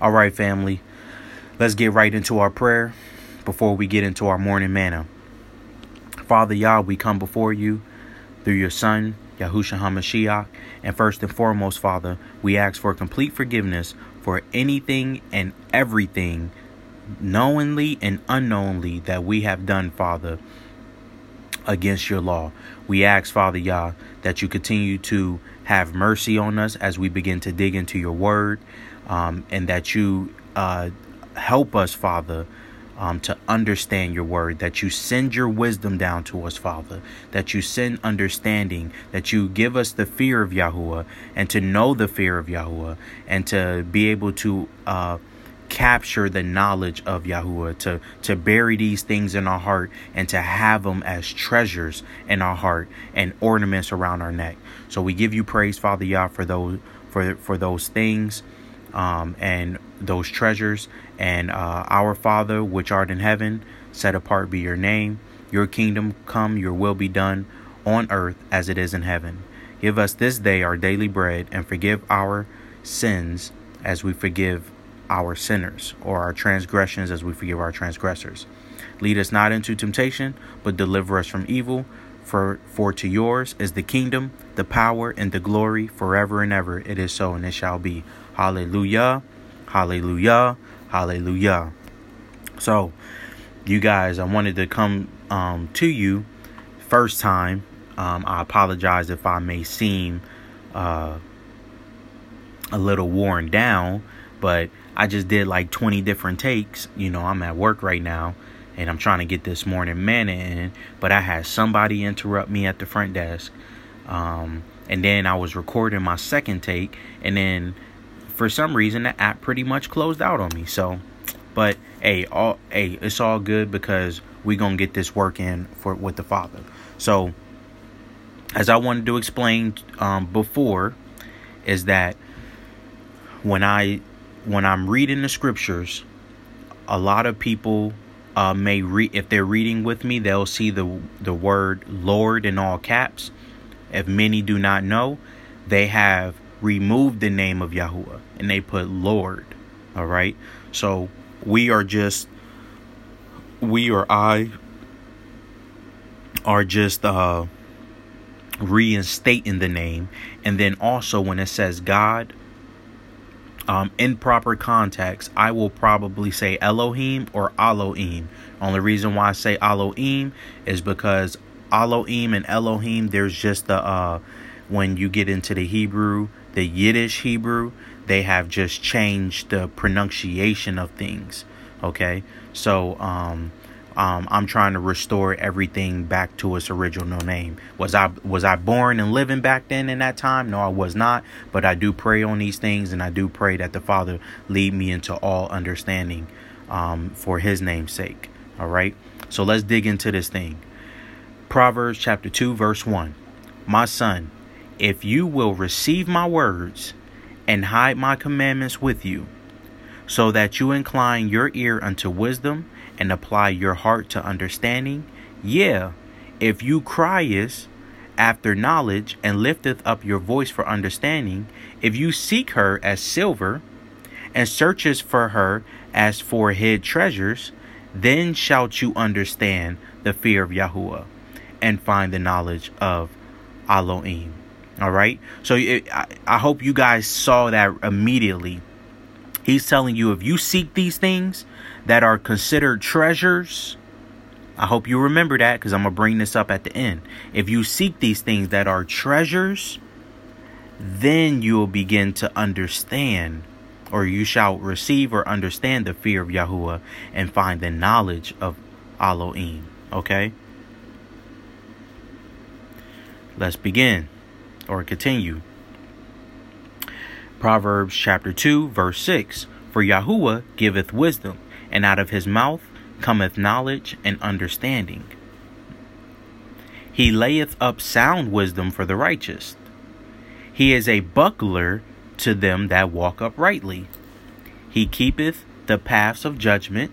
All right, family. Let's get right into our prayer before we get into our morning manna. Father Yah, we come before you through your Son, Yahushua HaMashiach. And first and foremost, Father, we ask for complete forgiveness for anything and everything, knowingly and unknowingly, that we have done, Father, against your law. We ask, Father Yah, that you continue to have mercy on us as we begin to dig into your word, um, and that you uh, help us, Father, um, to understand your word, that you send your wisdom down to us, Father, that you send understanding, that you give us the fear of Yahuwah and to know the fear of Yahuwah and to be able to uh, capture the knowledge of Yahuwah, to, to bury these things in our heart and to have them as treasures in our heart and ornaments around our neck. So we give you praise, Father Yah, for those for for those things um, and those treasures. And uh, our Father, which art in heaven, set apart be your name. Your kingdom come, your will be done on earth as it is in heaven. Give us this day our daily bread and forgive our sins as we forgive our sinners, or our transgressions as we forgive our transgressors. Lead us not into temptation, but deliver us from evil. For, for to yours is the kingdom, the power, and the glory forever and ever. It is so, and it shall be. Hallelujah. Hallelujah. Hallelujah. So, you guys, I wanted to come um, to you first time. Um, I apologize if I may seem uh, a little worn down, but I just did like 20 different takes. You know, I'm at work right now and I'm trying to get this morning manna in, but I had somebody interrupt me at the front desk. Um, and then I was recording my second take, and then for some reason the app pretty much closed out on me. So, but hey, all hey, it's all good because we gonna get this work in for with the Father. So, as I wanted to explain um, before, is that when I when I'm reading the scriptures, a lot of people uh, may read if they're reading with me, they'll see the the word Lord in all caps. If many do not know, they have removed the name of Yahuwah and they put Lord. All right. So we are just, we or I are just uh, reinstating the name. And then also when it says God, um, in proper context, I will probably say Elohim or Elohim. Only reason why I say Elohim is because Elohim and Elohim, there's just the uh, when you get into the Hebrew, the Yiddish Hebrew, they have just changed the pronunciation of things. Okay, so um, um, I'm trying to restore everything back to its original name. Was I was I born and living back then in that time? No, I was not. But I do pray on these things, and I do pray that the Father lead me into all understanding um, for His name's sake. All right. So let's dig into this thing. Proverbs chapter two, verse one. My son, if you will receive my words and hide my commandments with you, so that you incline your ear unto wisdom and apply your heart to understanding, yeah, if you criest after knowledge and lifteth up your voice for understanding, if you seek her as silver and searchest for her as for hid treasures, then shalt you understand the fear of Yahuwah and find the knowledge of Elohim. All right. So it, I, I hope you guys saw that immediately. He's telling you if you seek these things that are considered treasures, I hope you remember that because I'm going to bring this up at the end. If you seek these things that are treasures, then you will begin to understand, or you shall receive or understand the fear of Yahuwah and find the knowledge of Elohim. Okay? Let's begin or continue. Proverbs chapter 2, verse 6 For Yahuwah giveth wisdom, and out of his mouth cometh knowledge and understanding. He layeth up sound wisdom for the righteous. He is a buckler to them that walk uprightly. He keepeth the paths of judgment,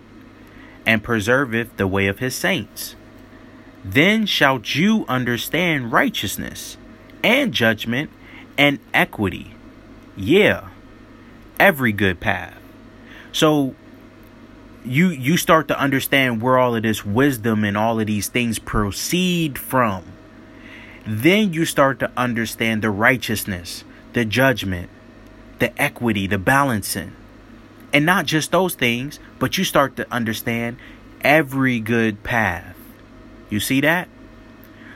and preserveth the way of his saints. Then shalt you understand righteousness and judgment and equity. Yeah, every good path. So you you start to understand where all of this wisdom and all of these things proceed from. Then you start to understand the righteousness, the judgment, the equity, the balancing. And not just those things, but you start to understand every good path. You see that?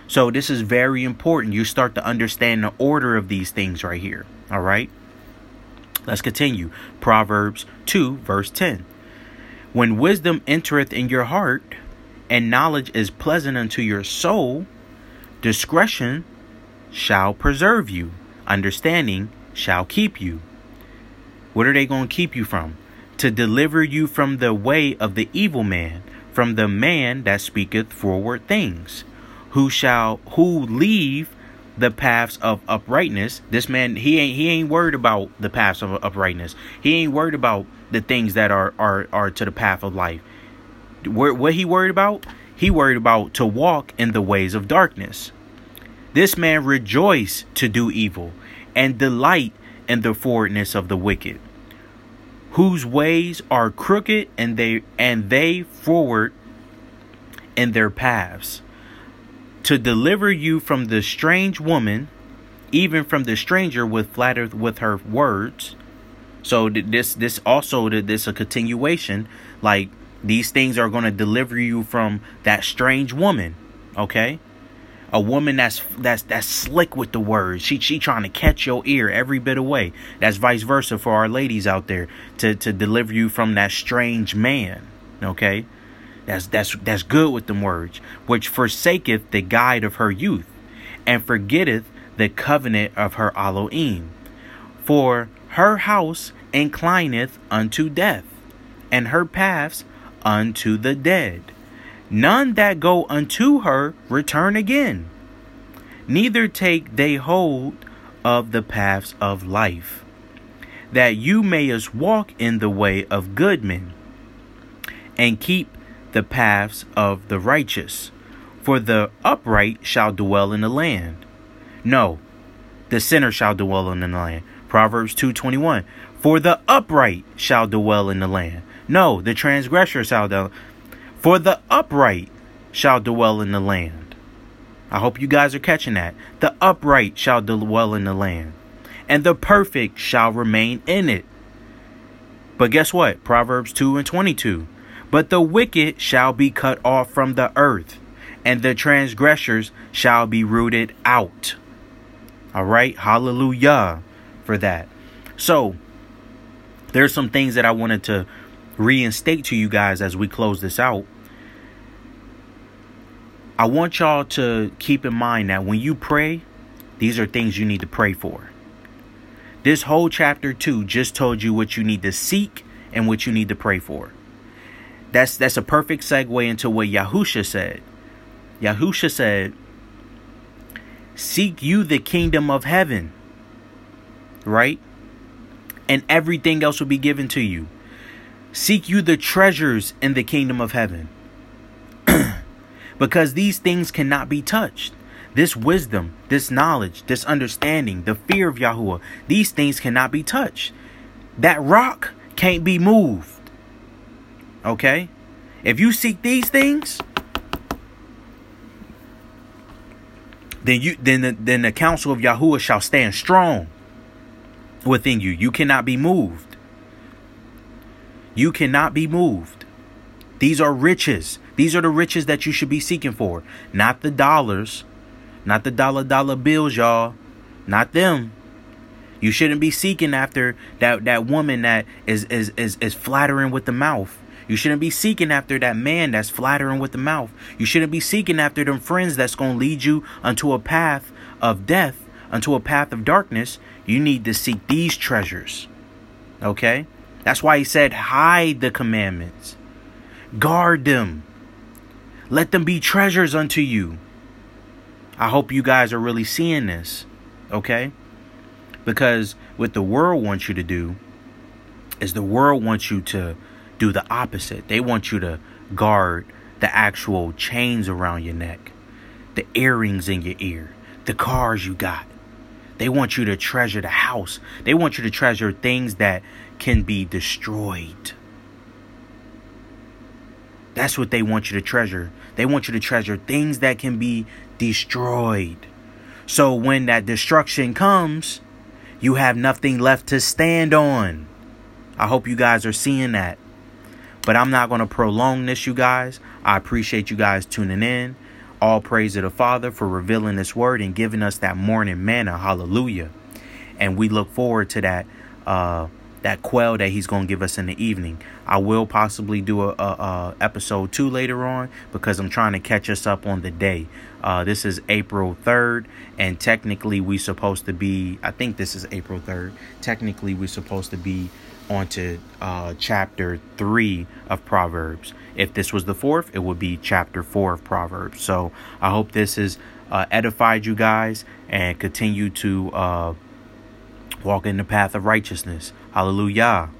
So this is very important. You start to understand the order of these things right here. All right? Let's continue. Proverbs 2, verse 10. When wisdom entereth in your heart, and knowledge is pleasant unto your soul, discretion shall preserve you, understanding shall keep you. What are they going to keep you from? To deliver you from the way of the evil man, from the man that speaketh forward things, who shall who leave the paths of uprightness. This man, he ain't he ain't worried about the paths of uprightness. He ain't worried about the things that are are are to the path of life. Where, what he worried about? He worried about to walk in the ways of darkness. This man rejoice to do evil and delight in the forwardness of the wicked, whose ways are crooked and they and they forward in their paths to deliver you from the strange woman, even from the stranger with flattered with her words. So this this also this a continuation. Like these things are going to deliver you from that strange woman. Okay, a woman that's that's that's slick with the words. She she trying to catch your ear every bit of way. That's vice versa for our ladies out there to to deliver you from that strange man. Okay, that's that's that's good with them words, which forsaketh the guide of her youth, and forgetteth the covenant of her Elohim. For her house inclineth unto death, and her paths unto the dead. None that go unto her return again, neither take they hold of the paths of life, that you mayest walk in the way of good men, and keep the paths of the righteous, for the upright shall dwell in the land. No, the sinner shall dwell in the land. Proverbs 2:21. For the upright shall dwell in the land. No, the transgressor shall dwell. For the upright shall dwell in the land. I hope you guys are catching that. The upright shall dwell in the land, and the perfect shall remain in it. But guess what? Proverbs 2 and 22. But the wicked shall be cut off from the earth, and the transgressors shall be rooted out. All right, hallelujah for that. So, there's some things that I wanted to reinstate to you guys as we close this out. I want y'all to keep in mind that when you pray, these are things you need to pray for. This whole chapter 2 just told you what you need to seek and what you need to pray for. That's that's a perfect segue into what Yahusha said. Yahusha said, Seek you the kingdom of heaven. Right? And everything else will be given to you. Seek you the treasures in the kingdom of heaven. because these things cannot be touched. This wisdom, this knowledge, this understanding, the fear of Yahuwah, these things cannot be touched. That rock can't be moved. Okay? If you seek these things, then you then the, then the counsel of Yahuwah shall stand strong within you. You cannot be moved. You cannot be moved. These are riches. These are the riches that you should be seeking for, not the dollars, not the dollar dollar bills, y'all. Not them. You shouldn't be seeking after that that woman that is is is, is flattering with the mouth. You shouldn't be seeking after that man that's flattering with the mouth. You shouldn't be seeking after them friends that's going to lead you unto a path of death, unto a path of darkness. You need to seek these treasures. Okay? That's why he said, hide the commandments, guard them, let them be treasures unto you. I hope you guys are really seeing this. Okay? Because what the world wants you to do is the world wants you to do the opposite. They want you to guard the actual chains around your neck, the earrings in your ear, the cars you got. They want you to treasure the house. They want you to treasure things that can be destroyed. That's what they want you to treasure. They want you to treasure things that can be destroyed. So when that destruction comes, you have nothing left to stand on. I hope you guys are seeing that. But I'm not going to prolong this, you guys. I appreciate you guys tuning in. All praise to the Father for revealing this word and giving us that morning manna. Hallelujah. And we look forward to that uh, that quail that he's going to give us in the evening. I will possibly do a, a, a, episode two later on because I'm trying to catch us up on the day. Uh, this is April 3rd, and technically we're supposed to be. I think this is April 3rd. Technically we're supposed to be onto uh, chapter three of Proverbs. If this was the fourth, it would be chapter four of Proverbs. So I hope this has uh, edified you guys and continue to uh, walk in the path of righteousness. Hallelujah.